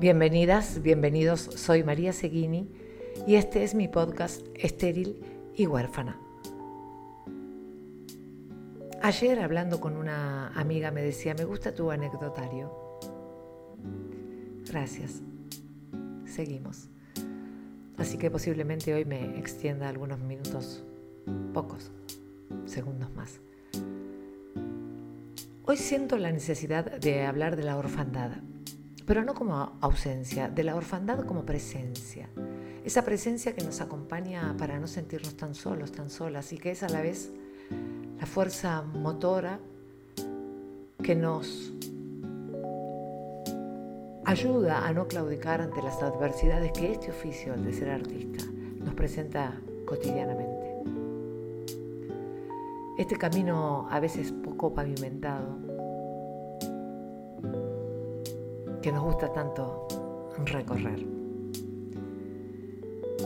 Bienvenidas, bienvenidos, soy María Seguini y este es mi podcast Estéril y Huérfana. Ayer hablando con una amiga me decía, me gusta tu anecdotario. Gracias. Seguimos. Así que posiblemente hoy me extienda algunos minutos, pocos segundos más. Hoy siento la necesidad de hablar de la orfandad pero no como ausencia, de la orfandad como presencia. Esa presencia que nos acompaña para no sentirnos tan solos, tan solas, y que es a la vez la fuerza motora que nos ayuda a no claudicar ante las adversidades que este oficio, de ser artista, nos presenta cotidianamente. Este camino a veces poco pavimentado que nos gusta tanto recorrer.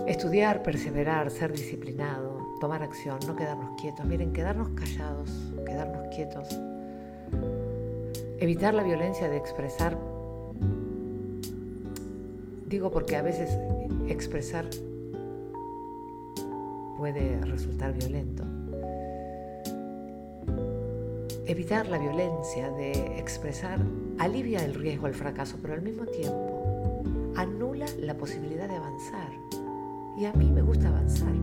Estudiar, perseverar, ser disciplinado, tomar acción, no quedarnos quietos. Miren, quedarnos callados, quedarnos quietos. Evitar la violencia de expresar. Digo porque a veces expresar puede resultar violento. Evitar la violencia de expresar alivia el riesgo al fracaso, pero al mismo tiempo anula la posibilidad de avanzar. Y a mí me gusta avanzar.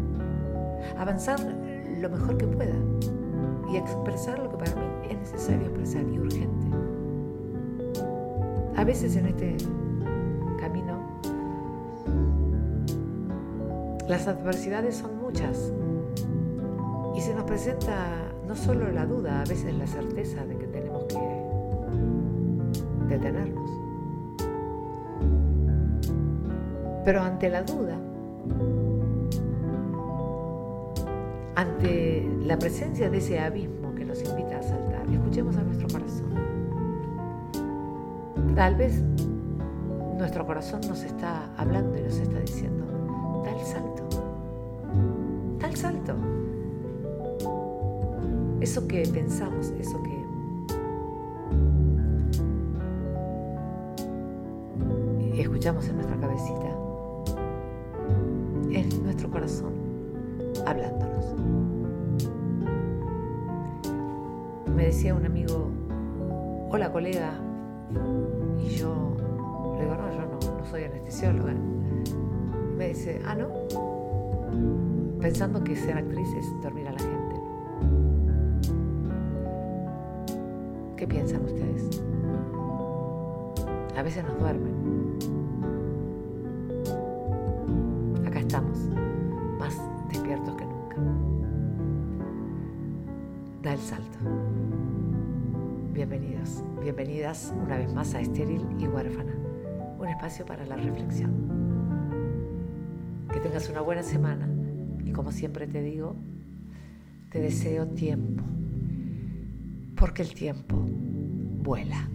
Avanzar lo mejor que pueda y expresar lo que para mí es necesario expresar y urgente. A veces en este camino las adversidades son muchas y se nos presenta no solo la duda, a veces la certeza de que tenemos que detenernos. Pero ante la duda, ante la presencia de ese abismo que nos invita a saltar, escuchemos a nuestro corazón. Tal vez nuestro corazón nos está hablando y nos está diciendo, tal salto, Eso que pensamos, eso que escuchamos en nuestra cabecita, es nuestro corazón hablándonos. Me decía un amigo, hola colega, y yo le digo, no, yo no, soy anestesióloga. Me dice, ah, no, pensando que ser actriz es dormir a la gente. ¿Qué piensan ustedes? A veces nos duermen. Acá estamos, más despiertos que nunca. Da el salto. Bienvenidos, bienvenidas una vez más a Estéril y Huérfana, un espacio para la reflexión. Que tengas una buena semana y como siempre te digo, te deseo tiempo porque el tiempo vuela.